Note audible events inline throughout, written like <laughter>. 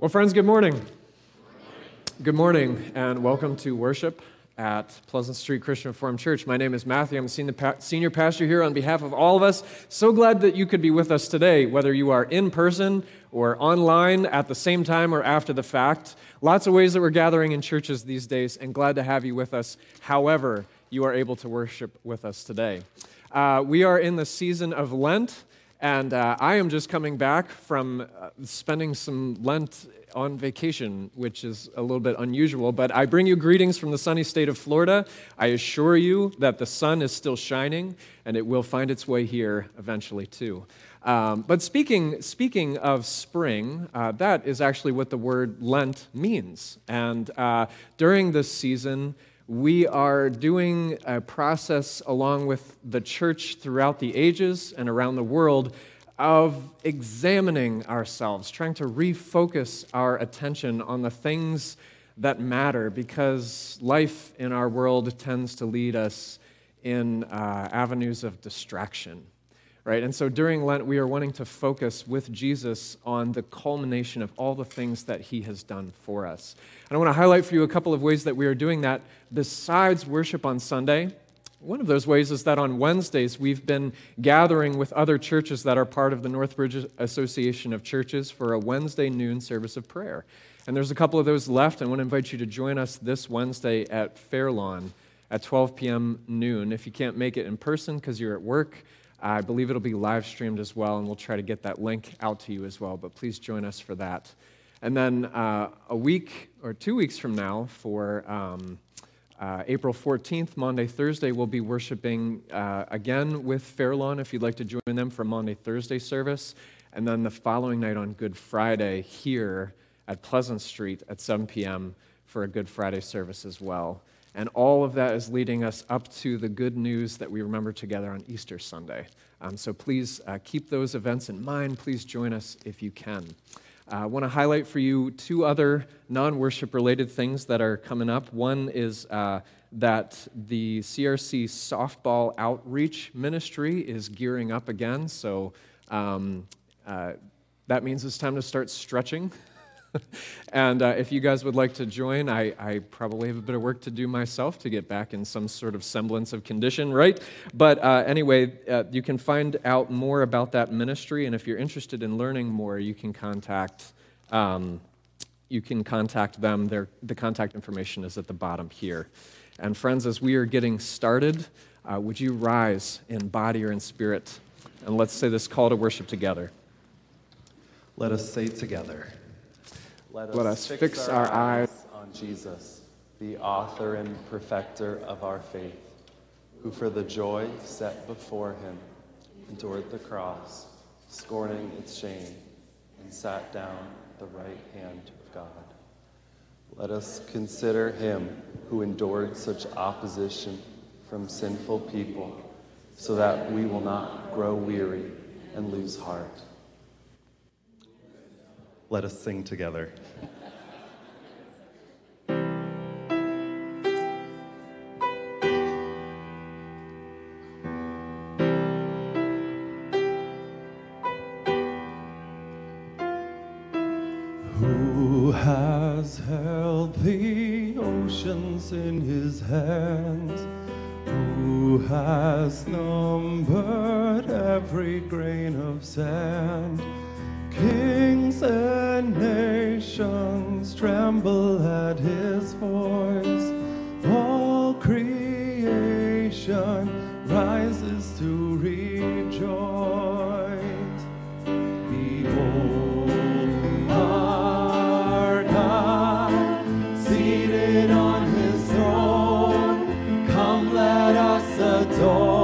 Well, friends, good morning. Good morning, and welcome to worship at Pleasant Street Christian Reformed Church. My name is Matthew. I'm the senior pastor here on behalf of all of us. So glad that you could be with us today, whether you are in person or online at the same time or after the fact. Lots of ways that we're gathering in churches these days, and glad to have you with us, however, you are able to worship with us today. Uh, we are in the season of Lent. And uh, I am just coming back from uh, spending some Lent on vacation, which is a little bit unusual. But I bring you greetings from the sunny state of Florida. I assure you that the sun is still shining, and it will find its way here eventually, too. Um, but speaking, speaking of spring, uh, that is actually what the word Lent means. And uh, during this season, we are doing a process along with the church throughout the ages and around the world of examining ourselves, trying to refocus our attention on the things that matter because life in our world tends to lead us in uh, avenues of distraction right? And so during Lent, we are wanting to focus with Jesus on the culmination of all the things that he has done for us. And I want to highlight for you a couple of ways that we are doing that besides worship on Sunday. One of those ways is that on Wednesdays, we've been gathering with other churches that are part of the Northbridge Association of Churches for a Wednesday noon service of prayer. And there's a couple of those left. I want to invite you to join us this Wednesday at Fairlawn at 12 p.m. noon. If you can't make it in person because you're at work, I believe it'll be live streamed as well, and we'll try to get that link out to you as well. But please join us for that. And then uh, a week or two weeks from now, for um, uh, April 14th, Maundy Thursday, we'll be worshiping uh, again with Fairlawn if you'd like to join them for Maundy Thursday service. And then the following night on Good Friday here at Pleasant Street at 7 p.m. for a Good Friday service as well. And all of that is leading us up to the good news that we remember together on Easter Sunday. Um, so please uh, keep those events in mind. Please join us if you can. Uh, I want to highlight for you two other non worship related things that are coming up. One is uh, that the CRC softball outreach ministry is gearing up again. So um, uh, that means it's time to start stretching. <laughs> and uh, if you guys would like to join, I, I, probably have a bit of work to do myself to get back in some sort of semblance of condition, right? But uh, anyway, uh, you can find out more about that ministry, and if you're interested in learning more, you can contact. Um, you can contact them. The contact information is at the bottom here. And friends, as we are getting started, uh, would you rise in body or in spirit? And let's say this call to worship together. Let us say together. Let us, Let us fix, fix our, our eyes on Jesus, the author and perfecter of our faith, who for the joy set before him endured the cross, scorning its shame, and sat down at the right hand of God. Let us consider him who endured such opposition from sinful people, so that we will not grow weary and lose heart. Let us sing together. Come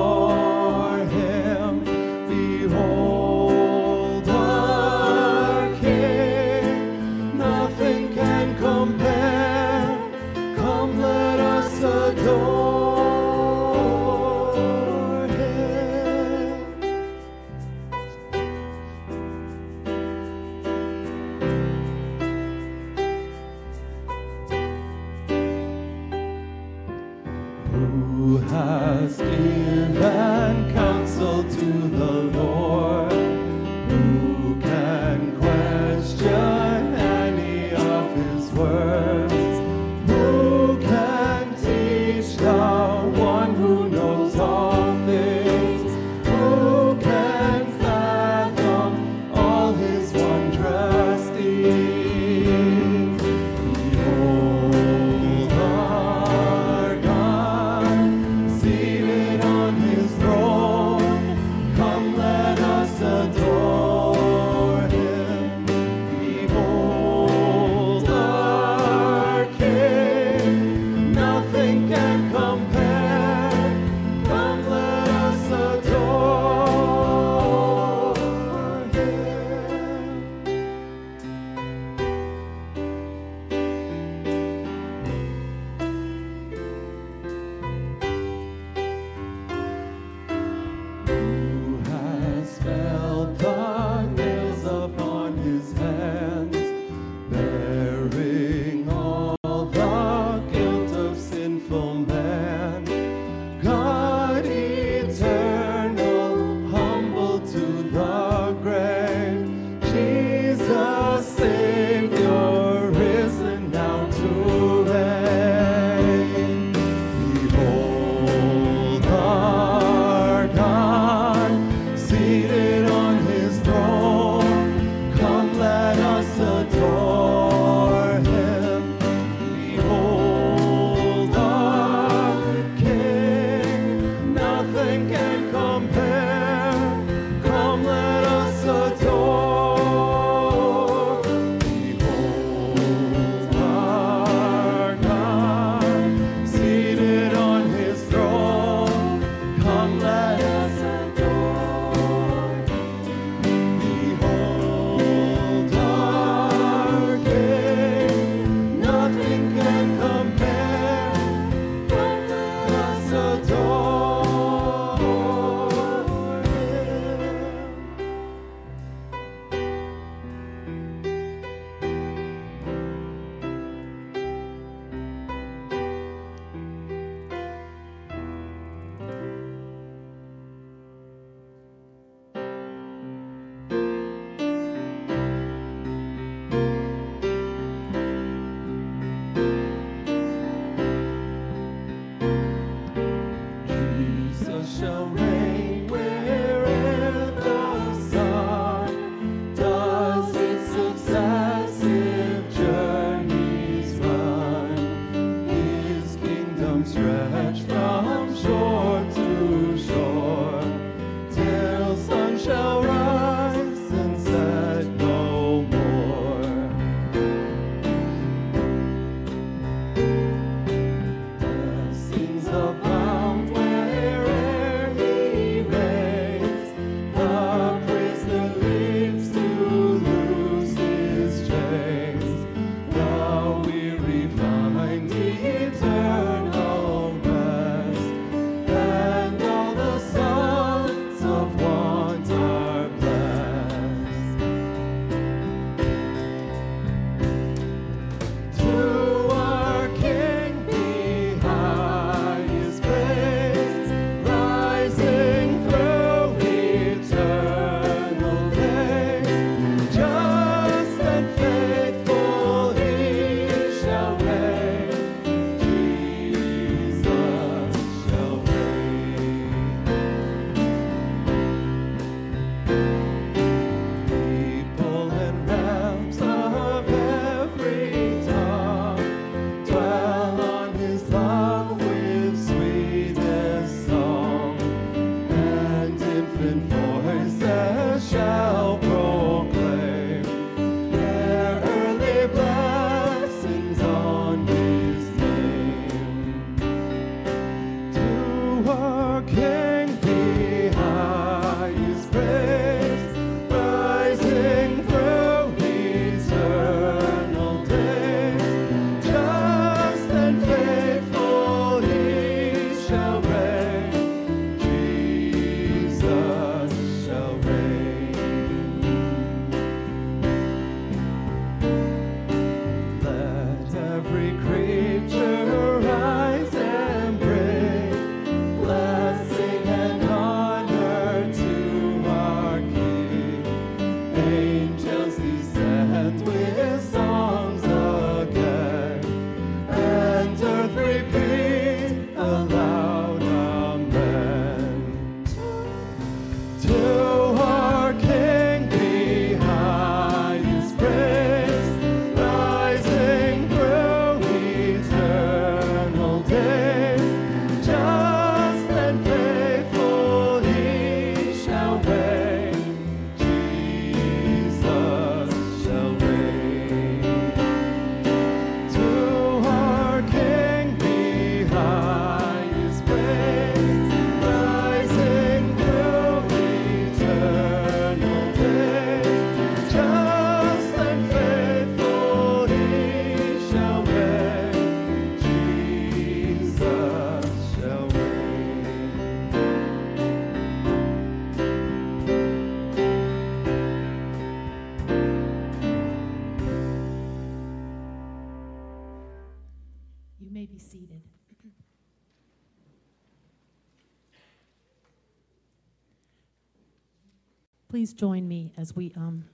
Please join me as we um,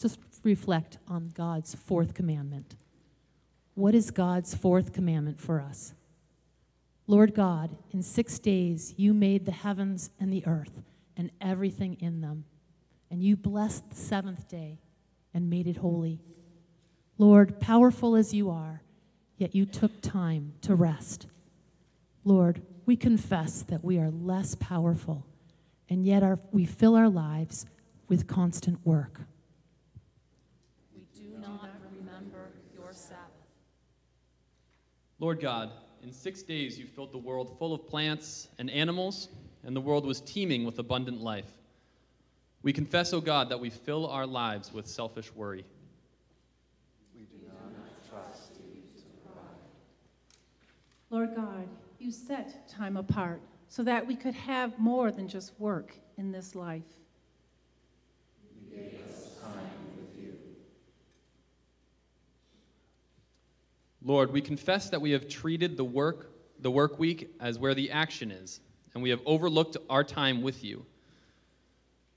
just reflect on God's fourth commandment. What is God's fourth commandment for us? Lord God, in six days you made the heavens and the earth and everything in them, and you blessed the seventh day and made it holy. Lord, powerful as you are, yet you took time to rest. Lord, we confess that we are less powerful, and yet our, we fill our lives with constant work. We do not remember your Sabbath. Lord God, in six days you filled the world full of plants and animals, and the world was teeming with abundant life. We confess, O God, that we fill our lives with selfish worry. We do not trust you to provide. Lord God, you set time apart so that we could have more than just work in this life. Lord, we confess that we have treated the work, the work week as where the action is, and we have overlooked our time with you.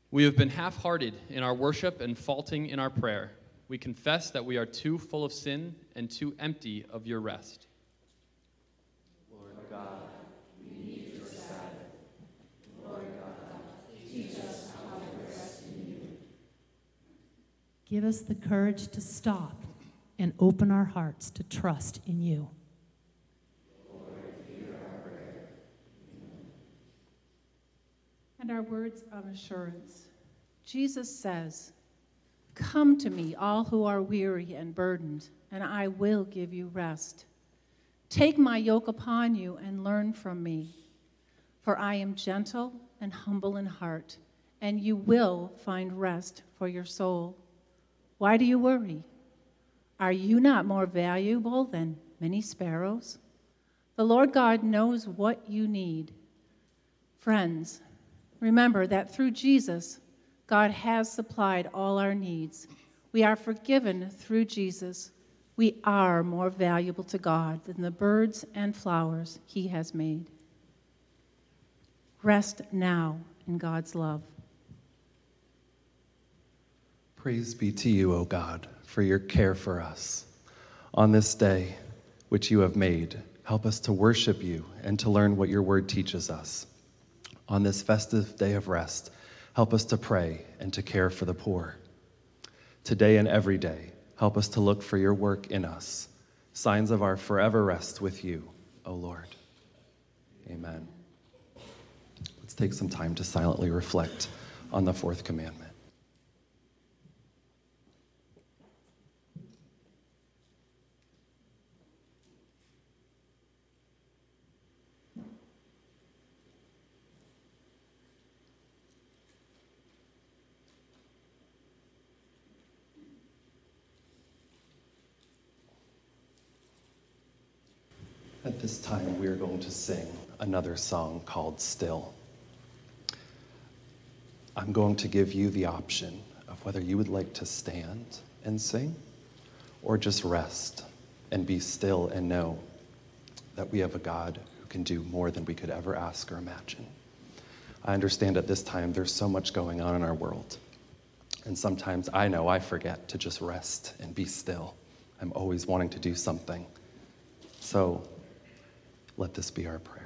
We have been half-hearted in our worship and faulting in our prayer. We confess that we are too full of sin and too empty of your rest. Lord God, Give us the courage to stop and open our hearts to trust in you. And our words of assurance. Jesus says, Come to me, all who are weary and burdened, and I will give you rest. Take my yoke upon you and learn from me, for I am gentle and humble in heart, and you will find rest for your soul. Why do you worry? Are you not more valuable than many sparrows? The Lord God knows what you need. Friends, remember that through Jesus, God has supplied all our needs. We are forgiven through Jesus. We are more valuable to God than the birds and flowers He has made. Rest now in God's love. Praise be to you, O God, for your care for us. On this day, which you have made, help us to worship you and to learn what your word teaches us. On this festive day of rest, help us to pray and to care for the poor. Today and every day, help us to look for your work in us, signs of our forever rest with you, O Lord. Amen. Let's take some time to silently reflect on the fourth commandment. At this time, we are going to sing another song called Still. I'm going to give you the option of whether you would like to stand and sing or just rest and be still and know that we have a God who can do more than we could ever ask or imagine. I understand at this time there's so much going on in our world. And sometimes I know I forget to just rest and be still. I'm always wanting to do something. So let this be our prayer.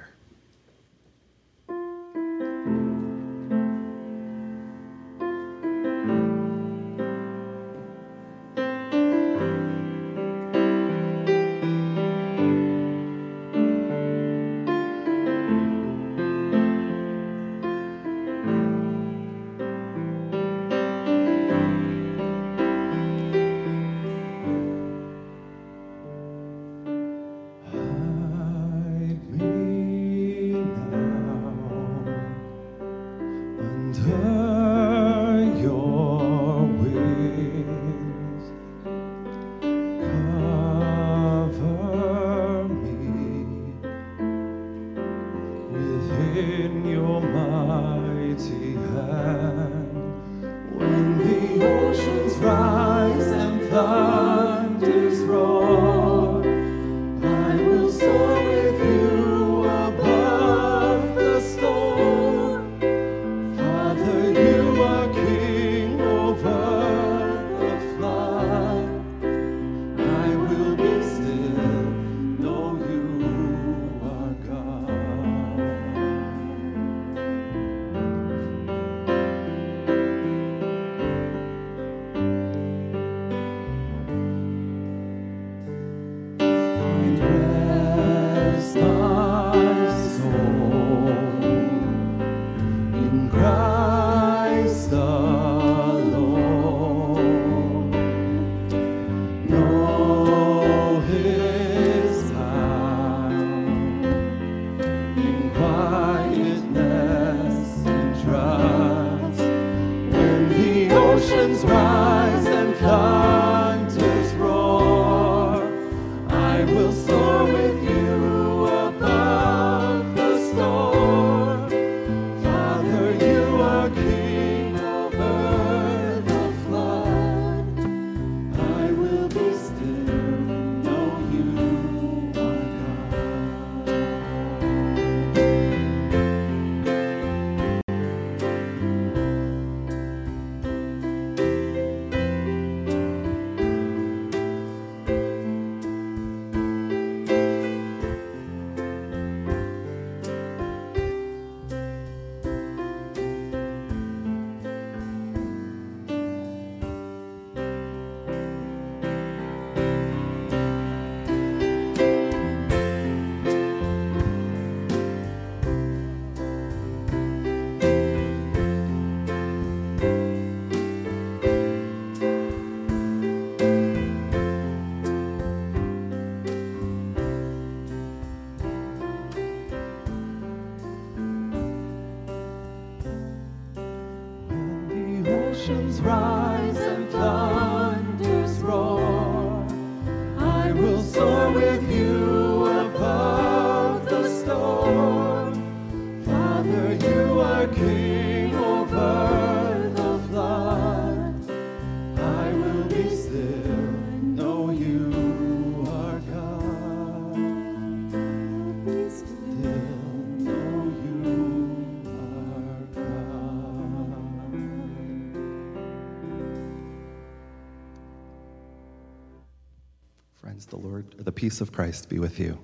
The peace of Christ be with you.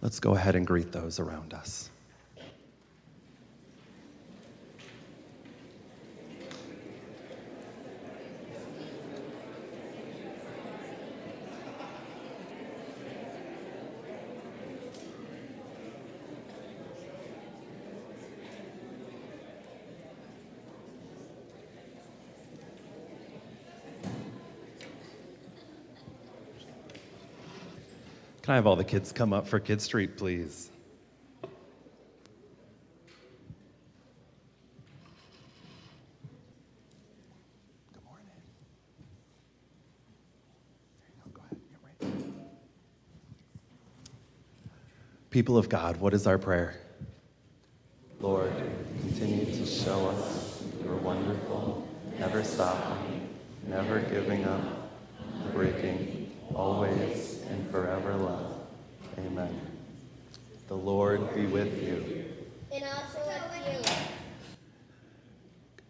Let's go ahead and greet those around us. Can I have all the kids come up for Kid Street, please? Good morning. There you go. Go ahead. Get ready. People of God, what is our prayer? Lord, continue to show us your wonderful, never stopping, never giving up, breaking, always and forever love. Amen. The Lord be with you. And also with you.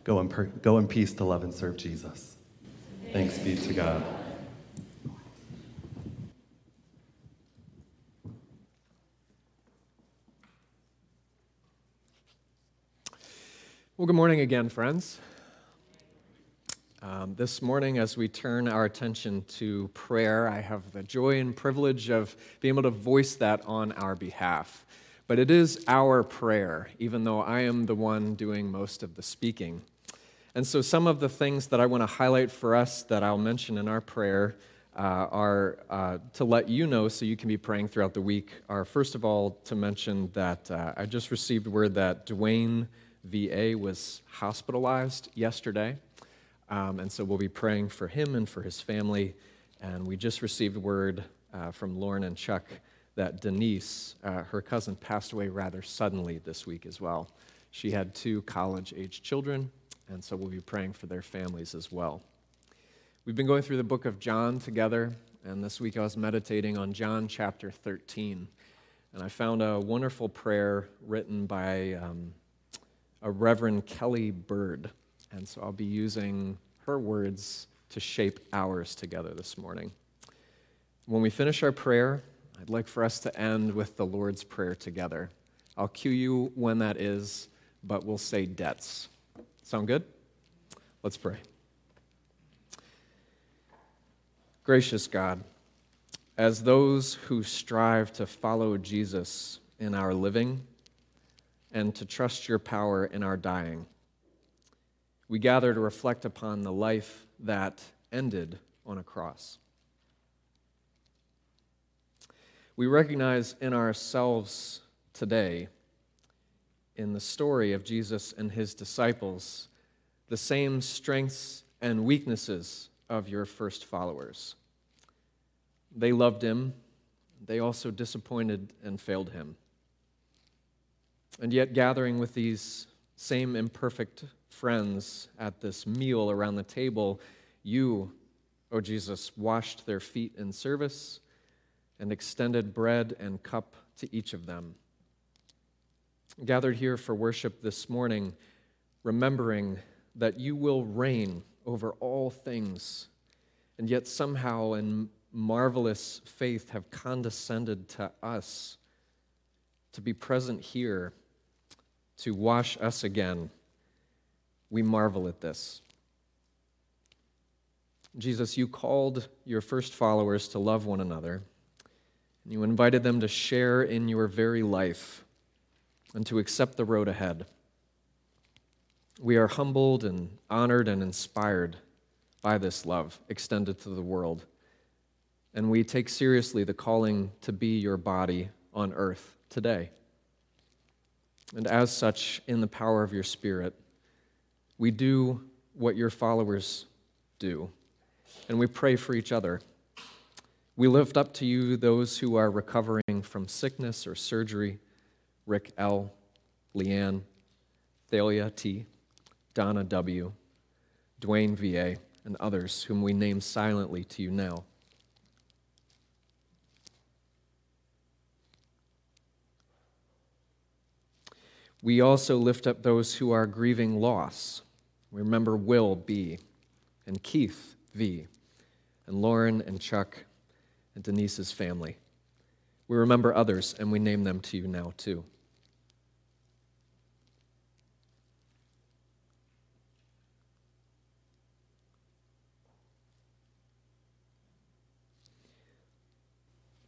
Go in, per- go in peace to love and serve Jesus. Thanks be to God. Well, good morning again, friends. Um, this morning, as we turn our attention to prayer, I have the joy and privilege of being able to voice that on our behalf. But it is our prayer, even though I am the one doing most of the speaking. And so, some of the things that I want to highlight for us that I'll mention in our prayer uh, are uh, to let you know so you can be praying throughout the week. Are first of all to mention that uh, I just received word that Dwayne VA was hospitalized yesterday. Um, and so we'll be praying for him and for his family. And we just received word uh, from Lauren and Chuck that Denise, uh, her cousin, passed away rather suddenly this week as well. She had two college age children, and so we'll be praying for their families as well. We've been going through the book of John together, and this week I was meditating on John chapter 13. And I found a wonderful prayer written by um, a Reverend Kelly Bird. And so I'll be using her words to shape ours together this morning. When we finish our prayer, I'd like for us to end with the Lord's Prayer together. I'll cue you when that is, but we'll say debts. Sound good? Let's pray. Gracious God, as those who strive to follow Jesus in our living and to trust your power in our dying, we gather to reflect upon the life that ended on a cross. We recognize in ourselves today, in the story of Jesus and his disciples, the same strengths and weaknesses of your first followers. They loved him, they also disappointed and failed him. And yet, gathering with these same imperfect friends at this meal around the table, you, O oh Jesus, washed their feet in service and extended bread and cup to each of them. Gathered here for worship this morning, remembering that you will reign over all things, and yet somehow in marvelous faith have condescended to us to be present here to wash us again. We marvel at this. Jesus, you called your first followers to love one another, and you invited them to share in your very life and to accept the road ahead. We are humbled and honored and inspired by this love extended to the world. And we take seriously the calling to be your body on earth today. And as such, in the power of your Spirit, we do what your followers do, and we pray for each other. We lift up to you those who are recovering from sickness or surgery Rick L., Leanne, Thalia T., Donna W., Dwayne V.A., and others whom we name silently to you now. We also lift up those who are grieving loss. We remember Will B., and Keith V., and Lauren and Chuck, and Denise's family. We remember others, and we name them to you now, too.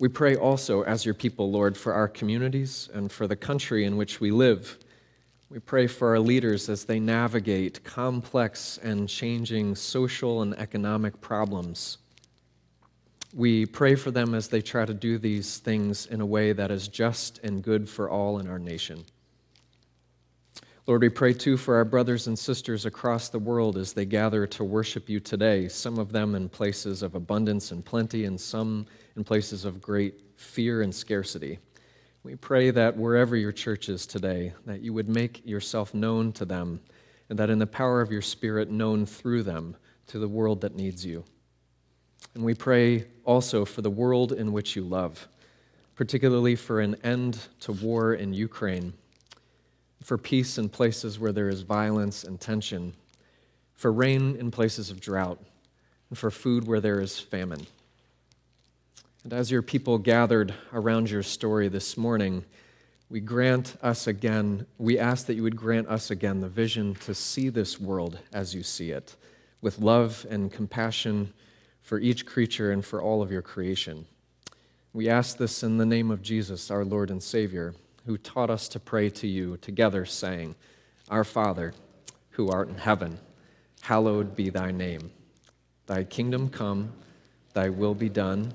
We pray also, as your people, Lord, for our communities and for the country in which we live. We pray for our leaders as they navigate complex and changing social and economic problems. We pray for them as they try to do these things in a way that is just and good for all in our nation. Lord, we pray too for our brothers and sisters across the world as they gather to worship you today, some of them in places of abundance and plenty, and some in places of great fear and scarcity. We pray that wherever your church is today, that you would make yourself known to them, and that in the power of your Spirit, known through them to the world that needs you. And we pray also for the world in which you love, particularly for an end to war in Ukraine, for peace in places where there is violence and tension, for rain in places of drought, and for food where there is famine. And as your people gathered around your story this morning, we grant us again, we ask that you would grant us again the vision to see this world as you see it, with love and compassion for each creature and for all of your creation. We ask this in the name of Jesus, our Lord and Savior, who taught us to pray to you together, saying, Our Father, who art in heaven, hallowed be thy name. Thy kingdom come, thy will be done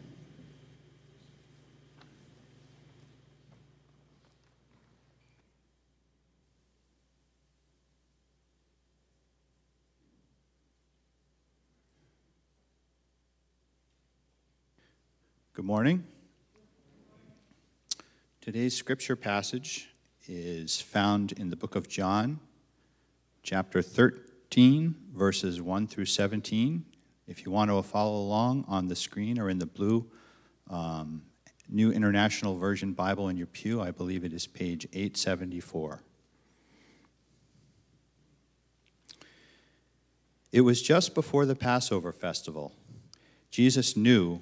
Good morning. Today's scripture passage is found in the book of John, chapter 13, verses 1 through 17. If you want to follow along on the screen or in the blue um, New International Version Bible in your pew, I believe it is page 874. It was just before the Passover festival. Jesus knew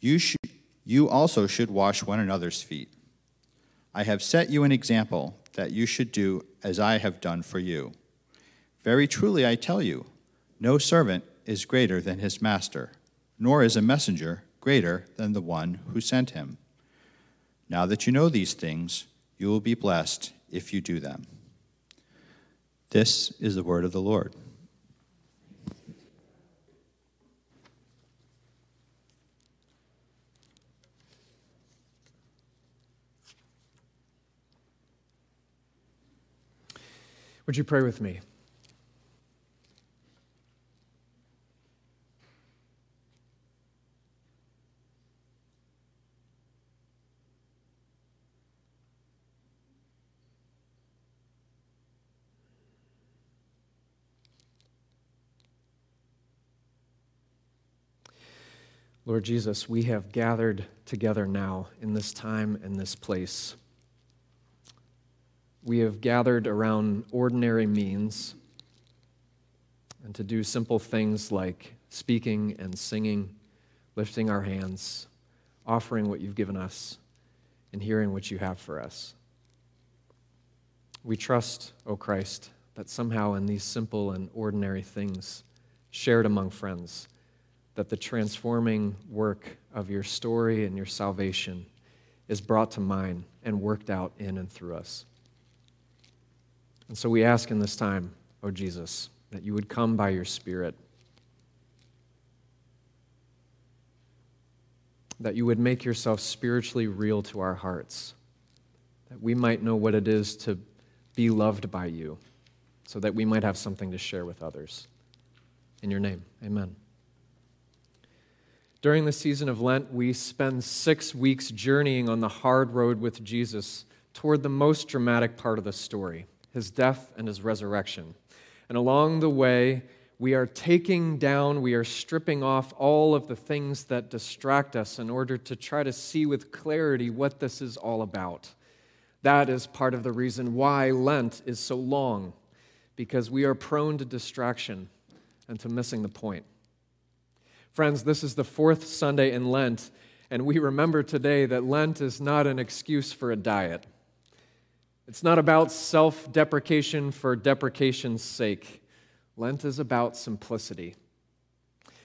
you, should, you also should wash one another's feet. I have set you an example that you should do as I have done for you. Very truly I tell you, no servant is greater than his master, nor is a messenger greater than the one who sent him. Now that you know these things, you will be blessed if you do them. This is the word of the Lord. Would you pray with me? Lord Jesus, we have gathered together now in this time and this place. We have gathered around ordinary means and to do simple things like speaking and singing, lifting our hands, offering what you've given us, and hearing what you have for us. We trust, O Christ, that somehow in these simple and ordinary things shared among friends, that the transforming work of your story and your salvation is brought to mind and worked out in and through us. And so we ask in this time, O oh Jesus, that you would come by your Spirit, that you would make yourself spiritually real to our hearts, that we might know what it is to be loved by you, so that we might have something to share with others. In your name, amen. During the season of Lent, we spend six weeks journeying on the hard road with Jesus toward the most dramatic part of the story his death and his resurrection. And along the way, we are taking down, we are stripping off all of the things that distract us in order to try to see with clarity what this is all about. That is part of the reason why Lent is so long, because we are prone to distraction and to missing the point. Friends, this is the fourth Sunday in Lent, and we remember today that Lent is not an excuse for a diet. It's not about self deprecation for deprecation's sake. Lent is about simplicity.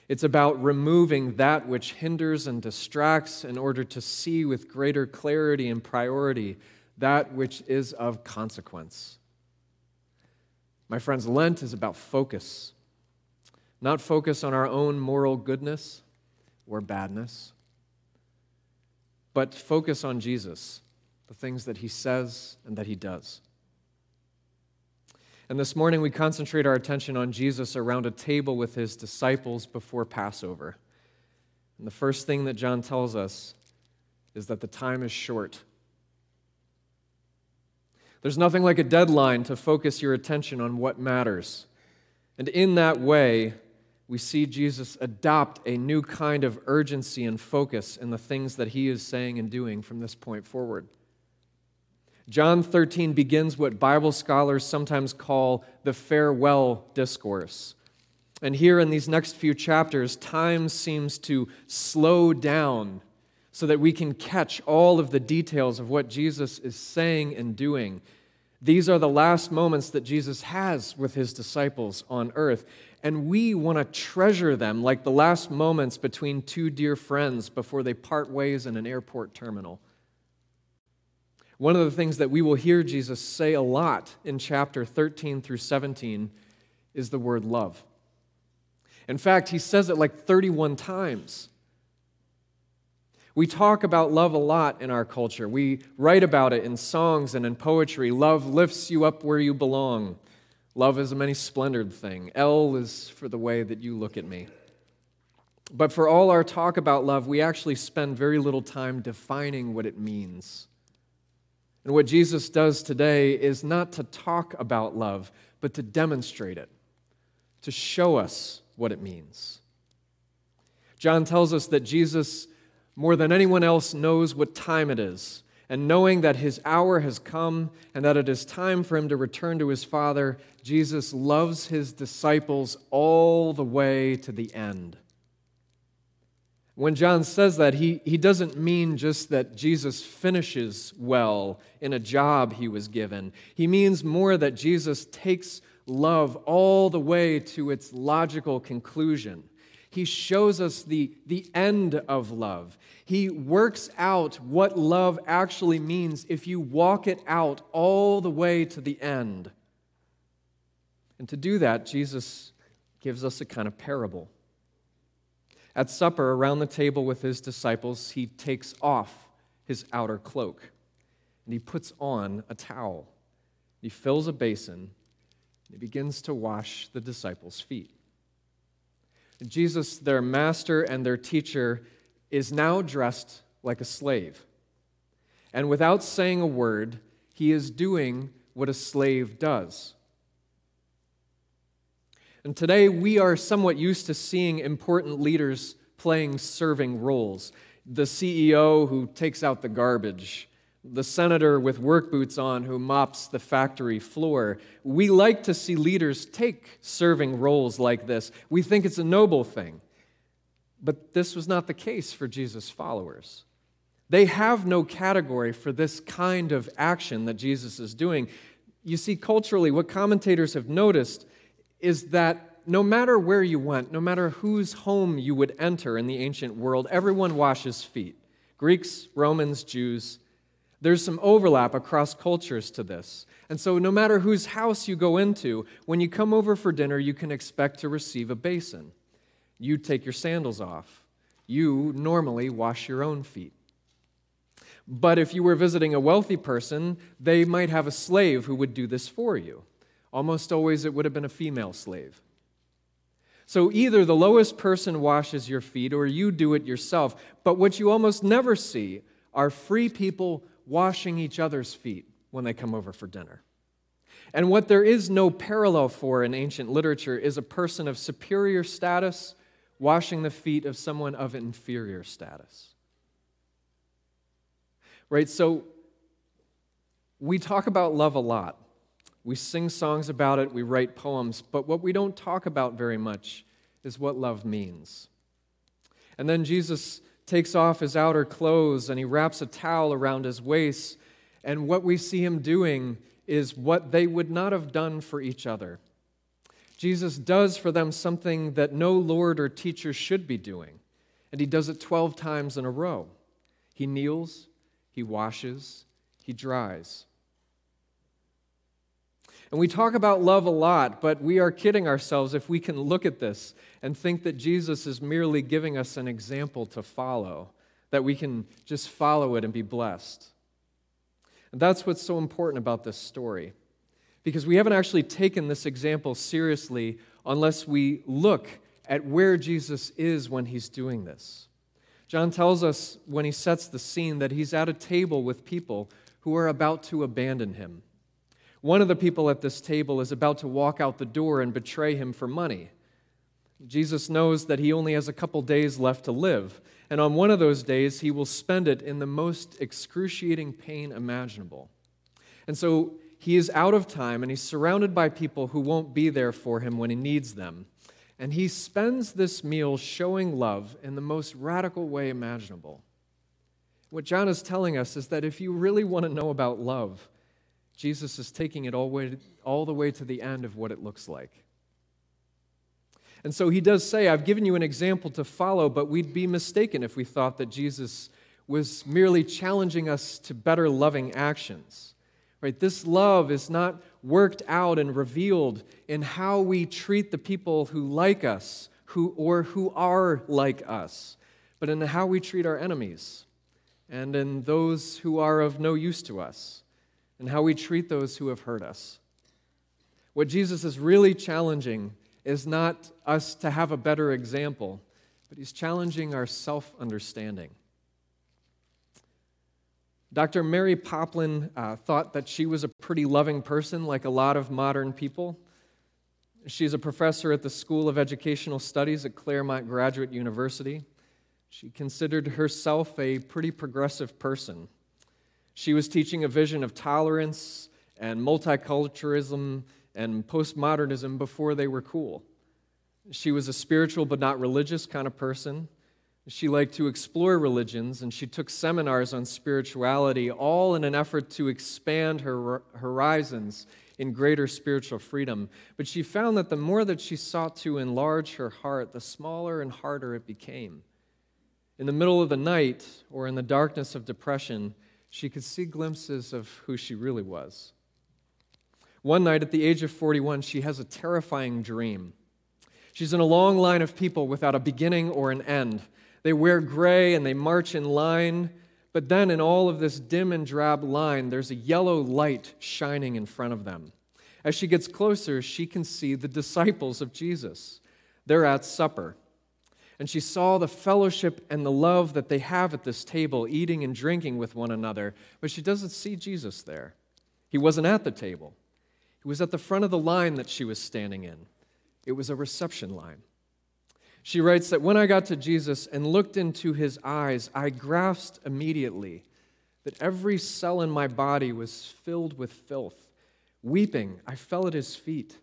It's about removing that which hinders and distracts in order to see with greater clarity and priority that which is of consequence. My friends, Lent is about focus not focus on our own moral goodness or badness, but focus on Jesus, the things that he says and that he does. And this morning we concentrate our attention on Jesus around a table with his disciples before Passover. And the first thing that John tells us is that the time is short. There's nothing like a deadline to focus your attention on what matters. And in that way, we see Jesus adopt a new kind of urgency and focus in the things that he is saying and doing from this point forward. John 13 begins what Bible scholars sometimes call the farewell discourse. And here in these next few chapters, time seems to slow down so that we can catch all of the details of what Jesus is saying and doing. These are the last moments that Jesus has with his disciples on earth and we want to treasure them like the last moments between two dear friends before they part ways in an airport terminal. One of the things that we will hear Jesus say a lot in chapter 13 through 17 is the word love. In fact, he says it like 31 times. We talk about love a lot in our culture. We write about it in songs and in poetry. Love lifts you up where you belong. Love is a many splendored thing. L is for the way that you look at me. But for all our talk about love, we actually spend very little time defining what it means. And what Jesus does today is not to talk about love, but to demonstrate it, to show us what it means. John tells us that Jesus, more than anyone else, knows what time it is. And knowing that his hour has come and that it is time for him to return to his Father, Jesus loves his disciples all the way to the end. When John says that, he, he doesn't mean just that Jesus finishes well in a job he was given. He means more that Jesus takes love all the way to its logical conclusion. He shows us the, the end of love. He works out what love actually means if you walk it out all the way to the end. And to do that, Jesus gives us a kind of parable. At supper, around the table with his disciples, he takes off his outer cloak and he puts on a towel. He fills a basin and he begins to wash the disciples' feet. Jesus, their master and their teacher, is now dressed like a slave. And without saying a word, he is doing what a slave does. And today we are somewhat used to seeing important leaders playing serving roles. The CEO who takes out the garbage, the senator with work boots on who mops the factory floor. We like to see leaders take serving roles like this. We think it's a noble thing. But this was not the case for Jesus' followers. They have no category for this kind of action that Jesus is doing. You see, culturally, what commentators have noticed is that no matter where you went, no matter whose home you would enter in the ancient world, everyone washes feet Greeks, Romans, Jews. There's some overlap across cultures to this. And so, no matter whose house you go into, when you come over for dinner, you can expect to receive a basin. You take your sandals off. You normally wash your own feet. But if you were visiting a wealthy person, they might have a slave who would do this for you. Almost always it would have been a female slave. So either the lowest person washes your feet or you do it yourself. But what you almost never see are free people washing each other's feet when they come over for dinner. And what there is no parallel for in ancient literature is a person of superior status washing the feet of someone of inferior status. Right? So we talk about love a lot. We sing songs about it, we write poems, but what we don't talk about very much is what love means. And then Jesus takes off his outer clothes and he wraps a towel around his waist. And what we see him doing is what they would not have done for each other. Jesus does for them something that no Lord or teacher should be doing, and he does it 12 times in a row. He kneels, he washes, he dries. And we talk about love a lot, but we are kidding ourselves if we can look at this and think that Jesus is merely giving us an example to follow, that we can just follow it and be blessed. And that's what's so important about this story, because we haven't actually taken this example seriously unless we look at where Jesus is when he's doing this. John tells us when he sets the scene that he's at a table with people who are about to abandon him. One of the people at this table is about to walk out the door and betray him for money. Jesus knows that he only has a couple days left to live, and on one of those days, he will spend it in the most excruciating pain imaginable. And so he is out of time, and he's surrounded by people who won't be there for him when he needs them. And he spends this meal showing love in the most radical way imaginable. What John is telling us is that if you really want to know about love, Jesus is taking it all, way, all the way to the end of what it looks like. And so he does say, I've given you an example to follow, but we'd be mistaken if we thought that Jesus was merely challenging us to better loving actions. Right? This love is not worked out and revealed in how we treat the people who like us who, or who are like us, but in how we treat our enemies and in those who are of no use to us and how we treat those who have hurt us. What Jesus is really challenging is not us to have a better example, but he's challenging our self understanding. Dr. Mary Poplin uh, thought that she was a pretty loving person, like a lot of modern people. She's a professor at the School of Educational Studies at Claremont Graduate University. She considered herself a pretty progressive person. She was teaching a vision of tolerance and multiculturalism and postmodernism before they were cool. She was a spiritual but not religious kind of person. She liked to explore religions and she took seminars on spirituality, all in an effort to expand her horizons in greater spiritual freedom. But she found that the more that she sought to enlarge her heart, the smaller and harder it became. In the middle of the night or in the darkness of depression, she could see glimpses of who she really was. One night at the age of 41, she has a terrifying dream. She's in a long line of people without a beginning or an end. They wear gray and they march in line, but then in all of this dim and drab line, there's a yellow light shining in front of them. As she gets closer, she can see the disciples of Jesus. They're at supper and she saw the fellowship and the love that they have at this table, eating and drinking with one another, but she doesn't see Jesus there. He wasn't at the table, he was at the front of the line that she was standing in. It was a reception line. She writes that when I got to Jesus and looked into his eyes, I grasped immediately that every cell in my body was filled with filth. Weeping, I fell at his feet.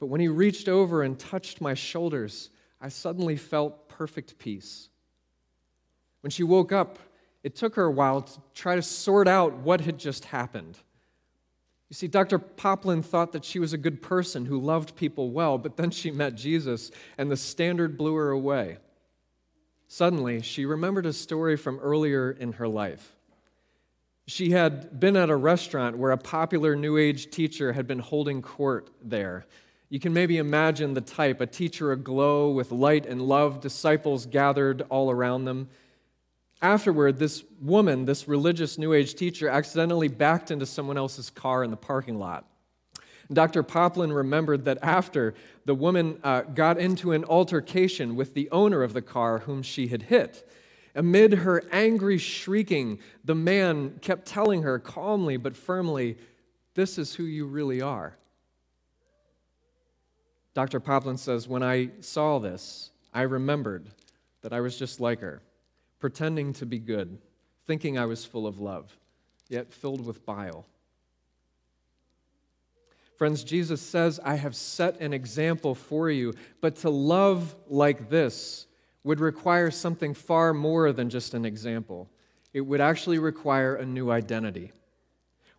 But when he reached over and touched my shoulders, I suddenly felt perfect peace. When she woke up, it took her a while to try to sort out what had just happened. You see, Dr. Poplin thought that she was a good person who loved people well, but then she met Jesus and the standard blew her away. Suddenly, she remembered a story from earlier in her life. She had been at a restaurant where a popular New Age teacher had been holding court there. You can maybe imagine the type a teacher aglow with light and love, disciples gathered all around them. Afterward, this woman, this religious New Age teacher, accidentally backed into someone else's car in the parking lot. Dr. Poplin remembered that after, the woman uh, got into an altercation with the owner of the car whom she had hit. Amid her angry shrieking, the man kept telling her calmly but firmly, This is who you really are. Dr. Poplin says, When I saw this, I remembered that I was just like her, pretending to be good, thinking I was full of love, yet filled with bile. Friends, Jesus says, I have set an example for you, but to love like this would require something far more than just an example. It would actually require a new identity,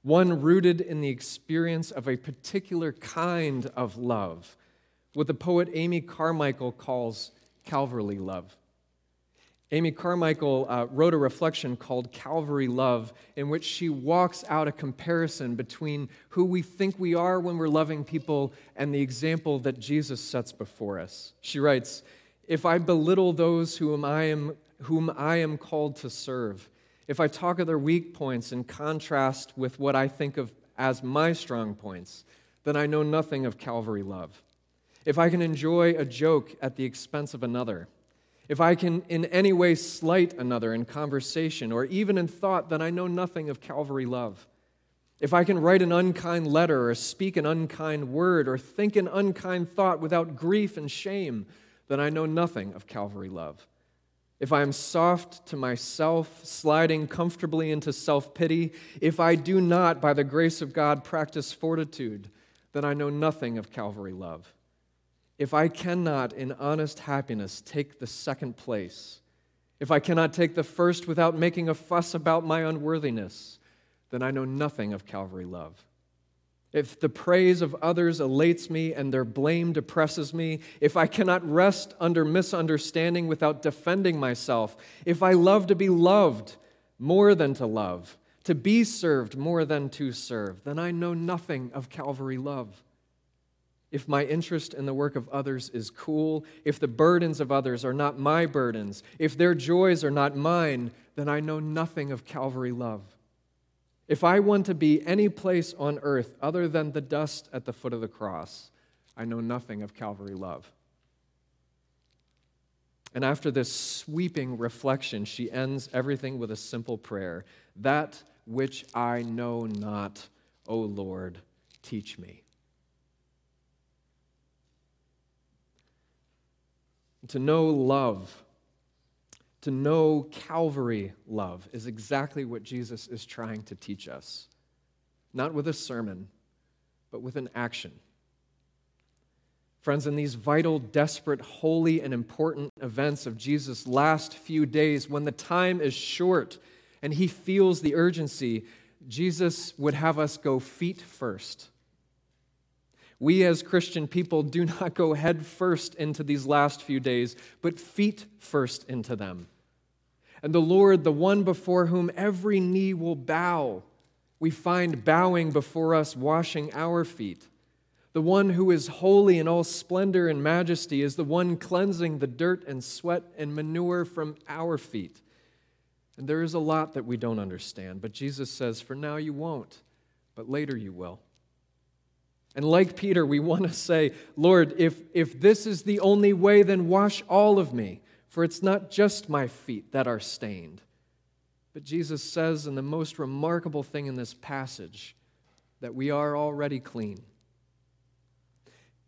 one rooted in the experience of a particular kind of love what the poet Amy Carmichael calls Calvary love. Amy Carmichael uh, wrote a reflection called Calvary Love, in which she walks out a comparison between who we think we are when we're loving people and the example that Jesus sets before us. She writes, If I belittle those whom I am, whom I am called to serve, if I talk of their weak points in contrast with what I think of as my strong points, then I know nothing of Calvary love if I can enjoy a joke at the expense of another, if I can in any way slight another in conversation or even in thought, then I know nothing of Calvary love. If I can write an unkind letter or speak an unkind word or think an unkind thought without grief and shame, then I know nothing of Calvary love. If I am soft to myself, sliding comfortably into self pity, if I do not, by the grace of God, practice fortitude, then I know nothing of Calvary love. If I cannot, in honest happiness, take the second place, if I cannot take the first without making a fuss about my unworthiness, then I know nothing of Calvary love. If the praise of others elates me and their blame depresses me, if I cannot rest under misunderstanding without defending myself, if I love to be loved more than to love, to be served more than to serve, then I know nothing of Calvary love if my interest in the work of others is cool, if the burdens of others are not my burdens, if their joys are not mine, then I know nothing of Calvary love. If I want to be any place on earth other than the dust at the foot of the cross, I know nothing of Calvary love. And after this sweeping reflection, she ends everything with a simple prayer That which I know not, O Lord, teach me. To know love, to know Calvary love, is exactly what Jesus is trying to teach us. Not with a sermon, but with an action. Friends, in these vital, desperate, holy, and important events of Jesus' last few days, when the time is short and he feels the urgency, Jesus would have us go feet first. We as Christian people do <laughs> not go head first into these last few days, but feet first into them. And the Lord, the one before whom every knee will bow, we find bowing before us, washing our feet. The one who is holy in all splendor and majesty is the one cleansing the dirt and sweat and manure from our feet. And there is a lot that we don't understand, but Jesus says, For now you won't, but later you will. And like Peter, we want to say, Lord, if, if this is the only way, then wash all of me, for it's not just my feet that are stained. But Jesus says, in the most remarkable thing in this passage, that we are already clean.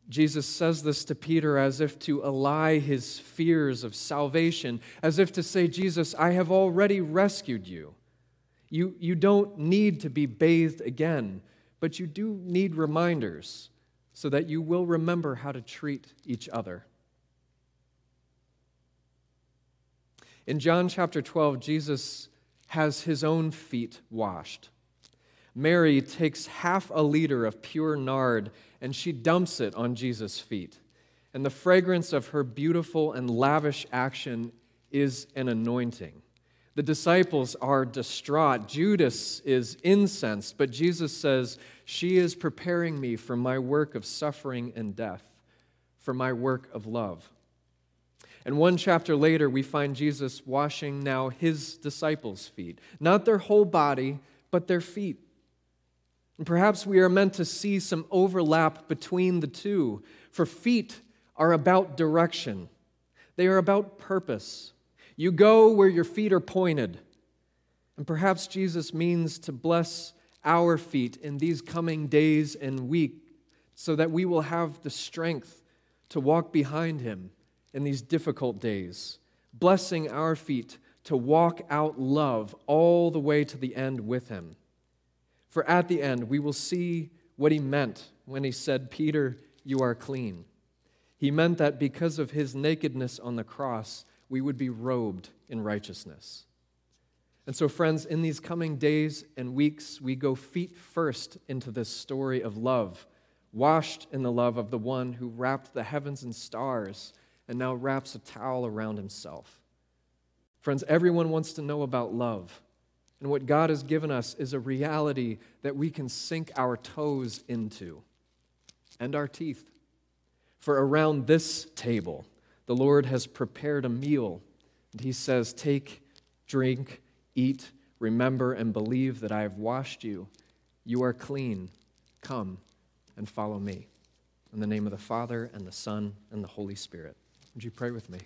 Jesus says this to Peter as if to ally his fears of salvation, as if to say, Jesus, I have already rescued you. You, you don't need to be bathed again, but you do need reminders so that you will remember how to treat each other. In John chapter 12, Jesus has his own feet washed. Mary takes half a liter of pure nard and she dumps it on Jesus' feet. And the fragrance of her beautiful and lavish action is an anointing. The disciples are distraught. Judas is incensed, but Jesus says, She is preparing me for my work of suffering and death, for my work of love. And one chapter later, we find Jesus washing now his disciples' feet, not their whole body, but their feet. And perhaps we are meant to see some overlap between the two, for feet are about direction, they are about purpose. You go where your feet are pointed. And perhaps Jesus means to bless our feet in these coming days and weeks so that we will have the strength to walk behind him in these difficult days, blessing our feet to walk out love all the way to the end with him. For at the end, we will see what he meant when he said, Peter, you are clean. He meant that because of his nakedness on the cross, we would be robed in righteousness. And so, friends, in these coming days and weeks, we go feet first into this story of love, washed in the love of the one who wrapped the heavens and stars and now wraps a towel around himself. Friends, everyone wants to know about love. And what God has given us is a reality that we can sink our toes into and our teeth. For around this table, the Lord has prepared a meal. And He says, Take, drink, eat, remember, and believe that I have washed you. You are clean. Come and follow me. In the name of the Father, and the Son, and the Holy Spirit. Would you pray with me?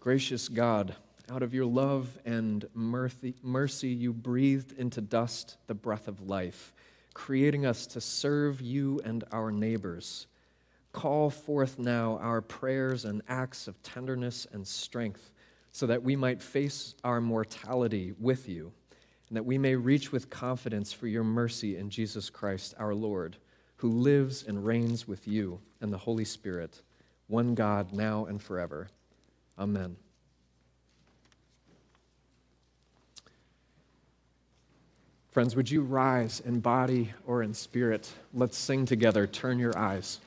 Gracious God, out of your love and mercy, you breathed into dust the breath of life, creating us to serve you and our neighbors. Call forth now our prayers and acts of tenderness and strength so that we might face our mortality with you and that we may reach with confidence for your mercy in Jesus Christ our Lord, who lives and reigns with you and the Holy Spirit, one God, now and forever. Amen. Friends, would you rise in body or in spirit? Let's sing together. Turn your eyes.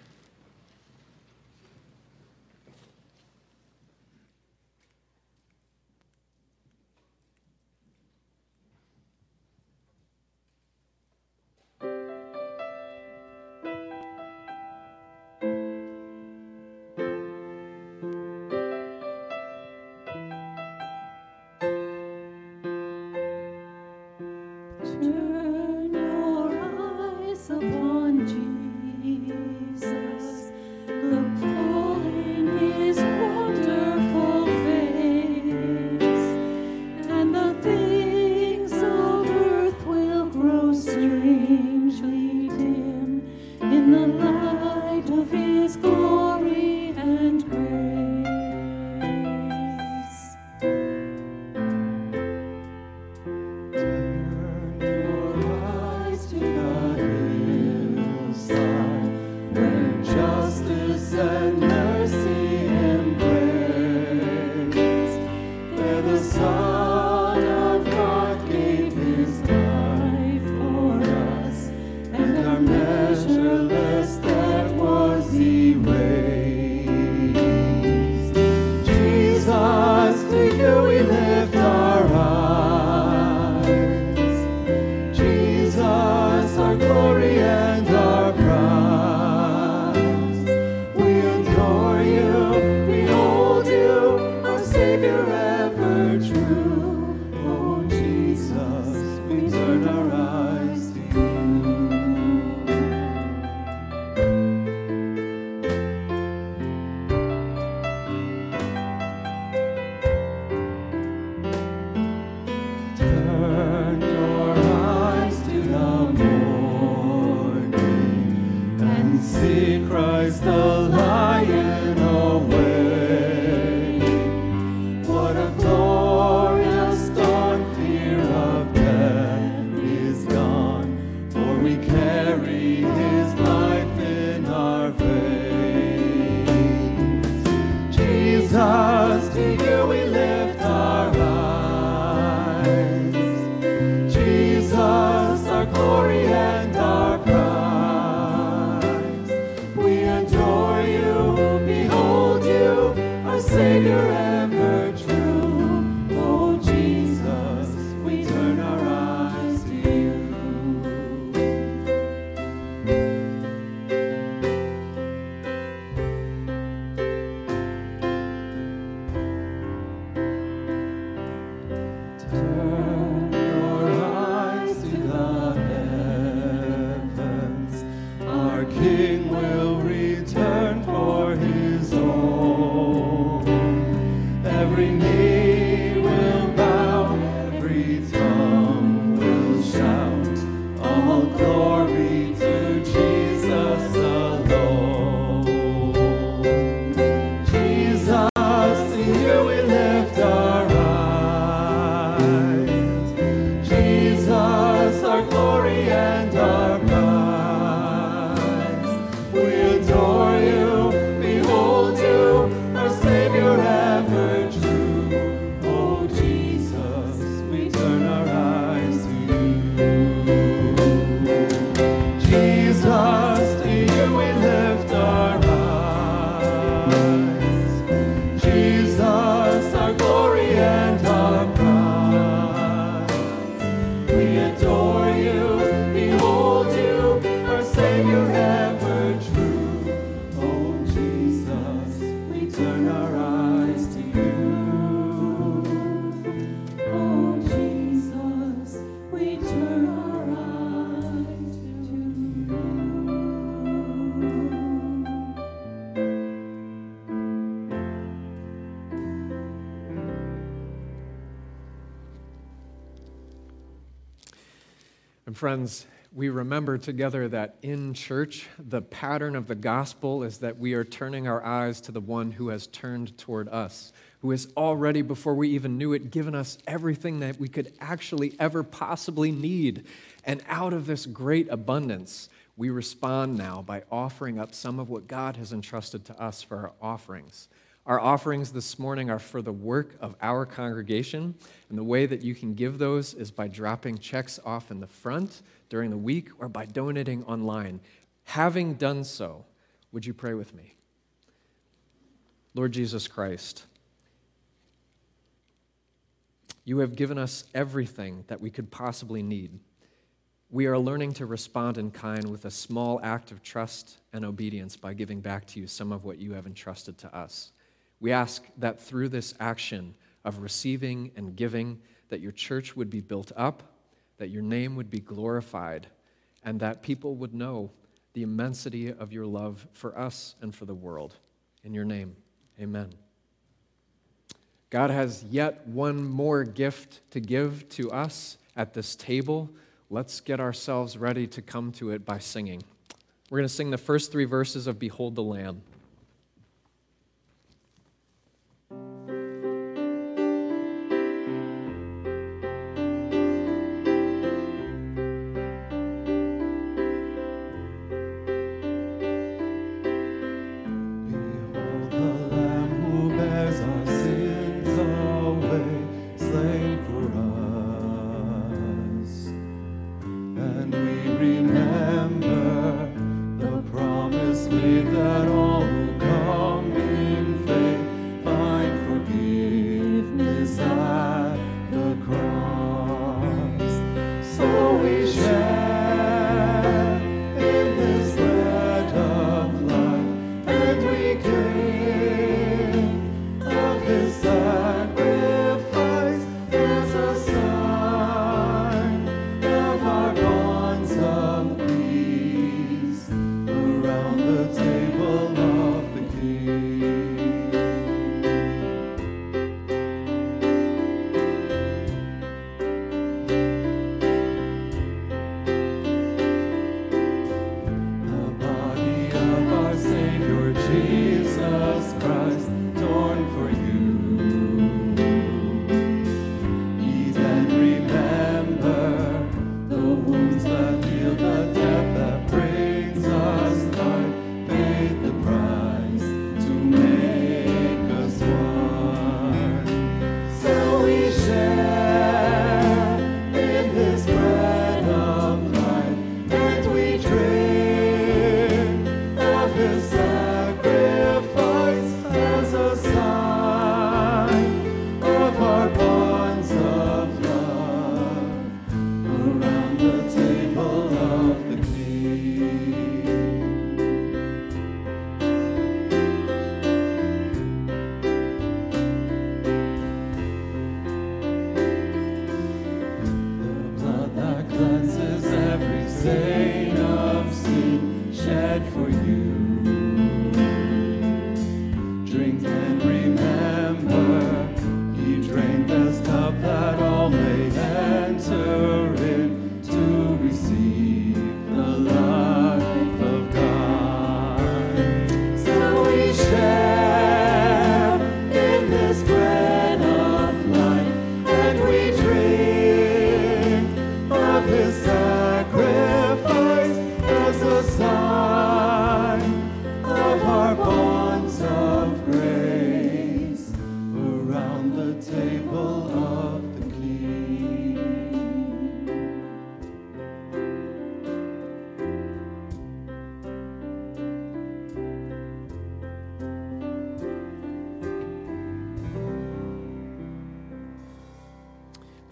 Friends, we remember together that in church, the pattern of the gospel is that we are turning our eyes to the one who has turned toward us, who has already, before we even knew it, given us everything that we could actually ever possibly need. And out of this great abundance, we respond now by offering up some of what God has entrusted to us for our offerings. Our offerings this morning are for the work of our congregation, and the way that you can give those is by dropping checks off in the front during the week or by donating online. Having done so, would you pray with me? Lord Jesus Christ, you have given us everything that we could possibly need. We are learning to respond in kind with a small act of trust and obedience by giving back to you some of what you have entrusted to us. We ask that through this action of receiving and giving, that your church would be built up, that your name would be glorified, and that people would know the immensity of your love for us and for the world. In your name, amen. God has yet one more gift to give to us at this table. let's get ourselves ready to come to it by singing. We're going to sing the first three verses of Behold the Lamb.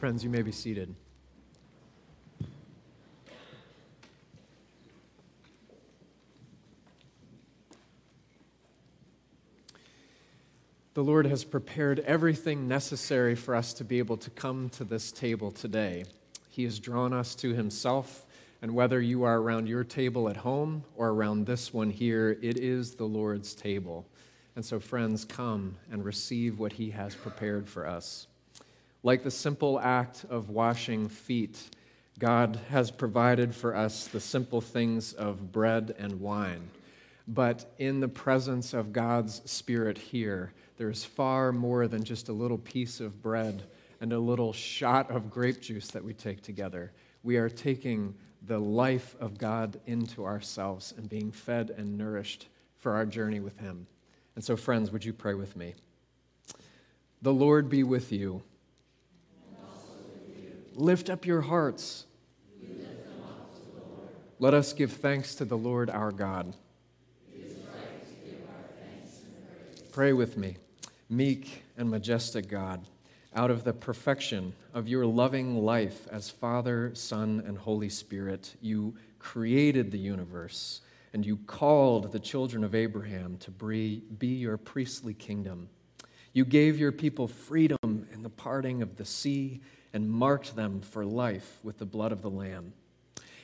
Friends, you may be seated. The Lord has prepared everything necessary for us to be able to come to this table today. He has drawn us to Himself, and whether you are around your table at home or around this one here, it is the Lord's table. And so, friends, come and receive what He has prepared for us. Like the simple act of washing feet, God has provided for us the simple things of bread and wine. But in the presence of God's Spirit here, there's far more than just a little piece of bread and a little shot of grape juice that we take together. We are taking the life of God into ourselves and being fed and nourished for our journey with Him. And so, friends, would you pray with me? The Lord be with you. Lift up your hearts. Let us give thanks to the Lord our God. Pray with me. Meek and majestic God, out of the perfection of your loving life as Father, Son, and Holy Spirit, you created the universe and you called the children of Abraham to be your priestly kingdom. You gave your people freedom in the parting of the sea and marked them for life with the blood of the Lamb.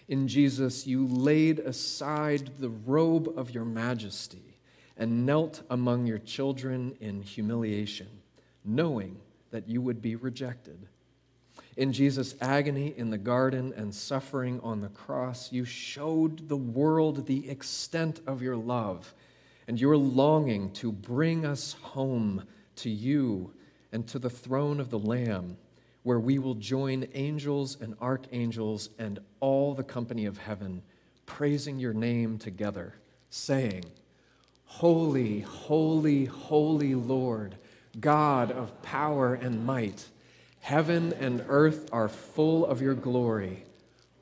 In Jesus, you laid aside the robe of your majesty and knelt among your children in humiliation, knowing that you would be rejected. In Jesus' agony in the garden and suffering on the cross, you showed the world the extent of your love and your longing to bring us home to you and to the throne of the Lamb, where we will join angels and archangels and all the company of heaven, praising your name together, saying, Holy, holy, holy Lord, God of power and might. Heaven and earth are full of your glory.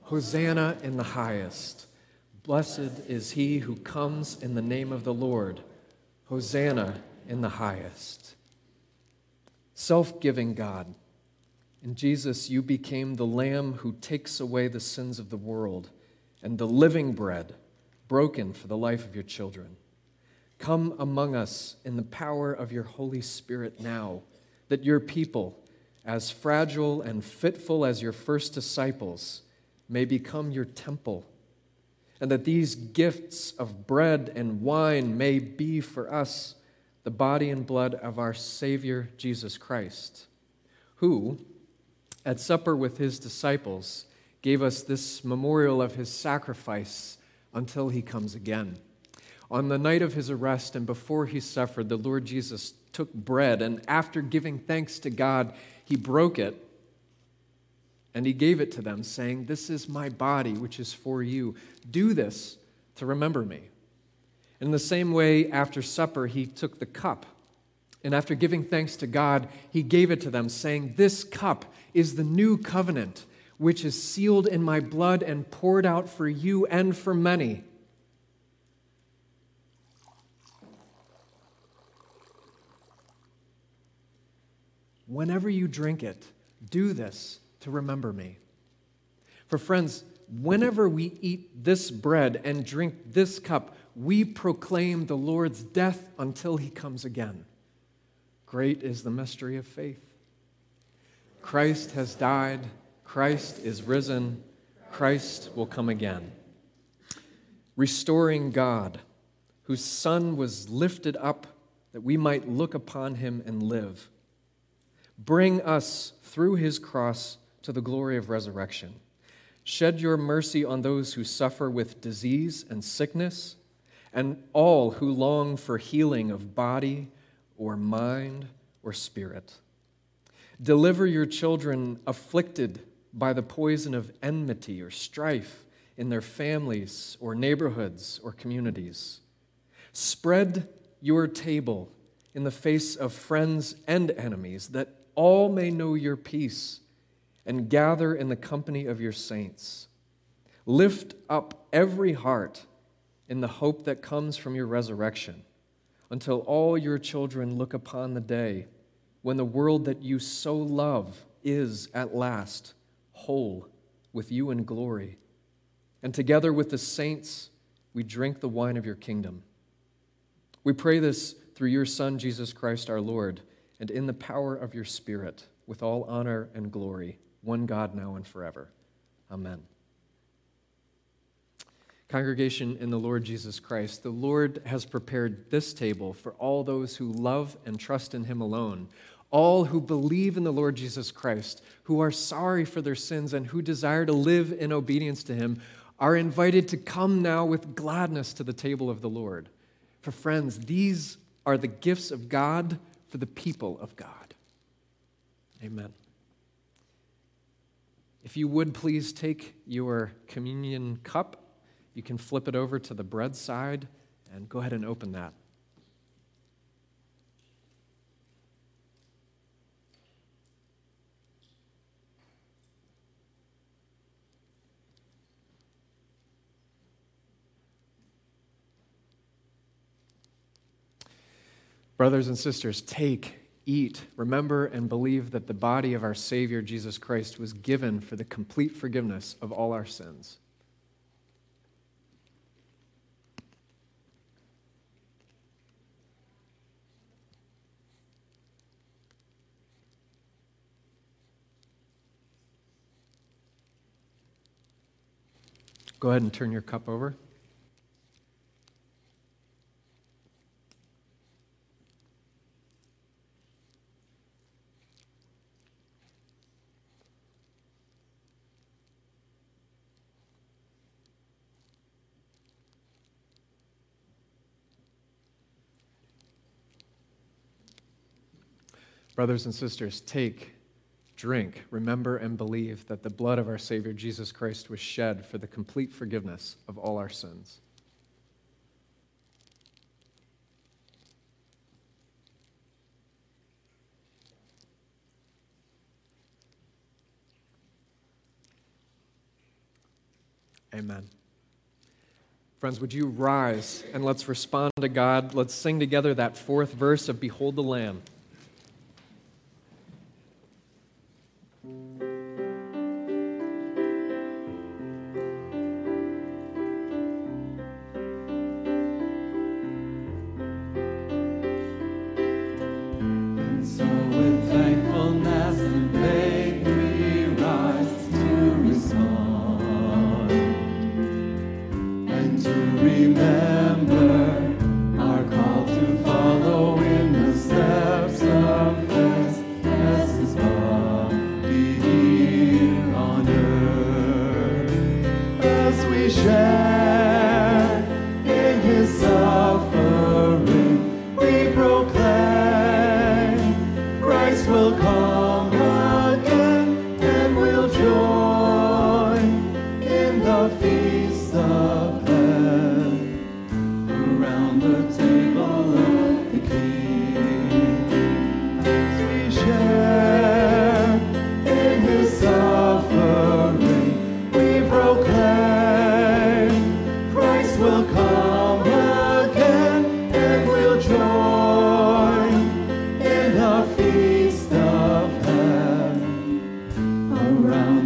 Hosanna in the highest. Blessed is he who comes in the name of the Lord. Hosanna in the highest. Self giving God. In Jesus, you became the Lamb who takes away the sins of the world and the living bread broken for the life of your children. Come among us in the power of your Holy Spirit now, that your people, as fragile and fitful as your first disciples, may become your temple, and that these gifts of bread and wine may be for us the body and blood of our Savior Jesus Christ, who, at supper with his disciples, gave us this memorial of his sacrifice until he comes again. On the night of his arrest and before he suffered, the Lord Jesus took bread, and after giving thanks to God, he broke it and he gave it to them, saying, This is my body, which is for you. Do this to remember me. In the same way, after supper, he took the cup. And after giving thanks to God, he gave it to them, saying, This cup is the new covenant, which is sealed in my blood and poured out for you and for many. Whenever you drink it, do this to remember me. For friends, whenever we eat this bread and drink this cup, we proclaim the Lord's death until he comes again. Great is the mystery of faith. Christ has died, Christ is risen, Christ will come again. Restoring God, whose Son was lifted up that we might look upon him and live. Bring us through his cross to the glory of resurrection. Shed your mercy on those who suffer with disease and sickness, and all who long for healing of body or mind or spirit. Deliver your children afflicted by the poison of enmity or strife in their families or neighborhoods or communities. Spread your table in the face of friends and enemies that all may know your peace and gather in the company of your saints. Lift up every heart in the hope that comes from your resurrection until all your children look upon the day when the world that you so love is at last whole with you in glory. And together with the saints, we drink the wine of your kingdom. We pray this through your Son, Jesus Christ our Lord and in the power of your Spirit, with all honor and glory, one God now and forever. Amen. Congregation in the Lord Jesus Christ, the Lord has prepared this table for all those who love and trust in Him alone, all who believe in the Lord Jesus Christ, who are sorry for their sins, and who desire to live in obedience to Him, are invited to come now with gladness to the table of the Lord. For friends, these are the gifts of God for the people of God. Amen. If you would please take your communion cup, you can flip it over to the bread side and go ahead and open that. Brothers and sisters, take, eat, remember, and believe that the body of our Savior Jesus Christ was given for the complete forgiveness of all our sins. Go ahead and turn your cup over. Brothers and sisters, take, drink, remember, and believe that the blood of our Savior Jesus Christ was shed for the complete forgiveness of all our sins. Amen. Friends, would you rise and let's respond to God? Let's sing together that fourth verse of Behold the Lamb.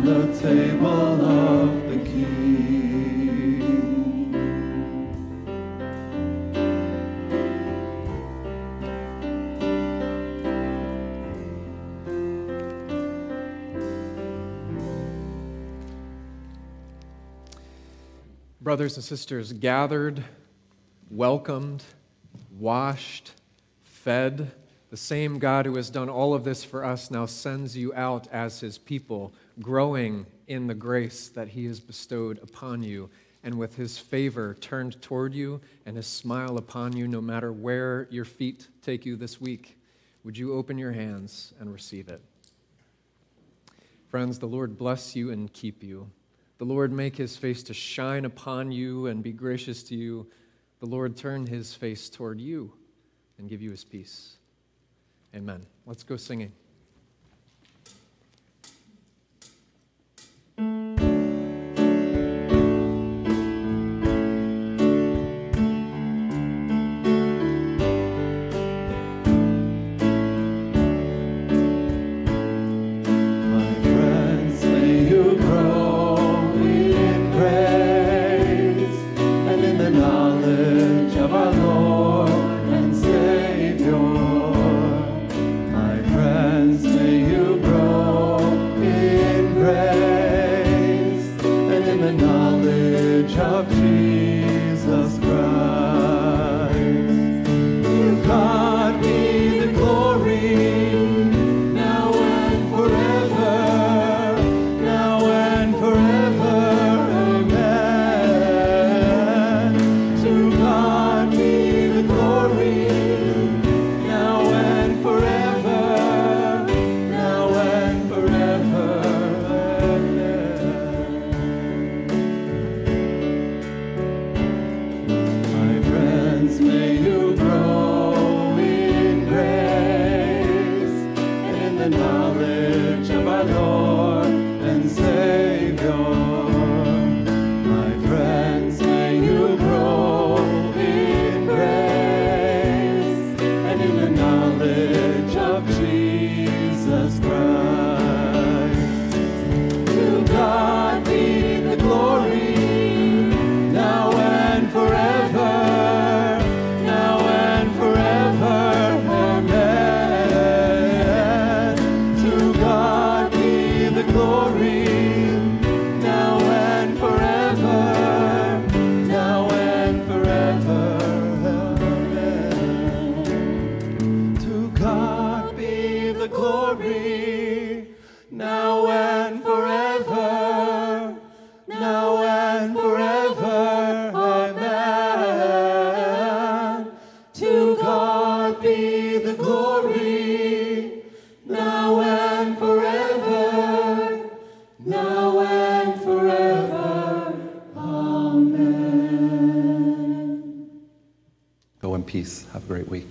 The table of the. Brothers and sisters, gathered, welcomed, washed, fed, the same God who has done all of this for us now sends you out as his people, growing in the grace that he has bestowed upon you, and with his favor turned toward you and his smile upon you, no matter where your feet take you this week. Would you open your hands and receive it? Friends, the Lord bless you and keep you. The Lord make his face to shine upon you and be gracious to you. The Lord turn his face toward you and give you his peace. Amen. Let's go singing. My and I. great week.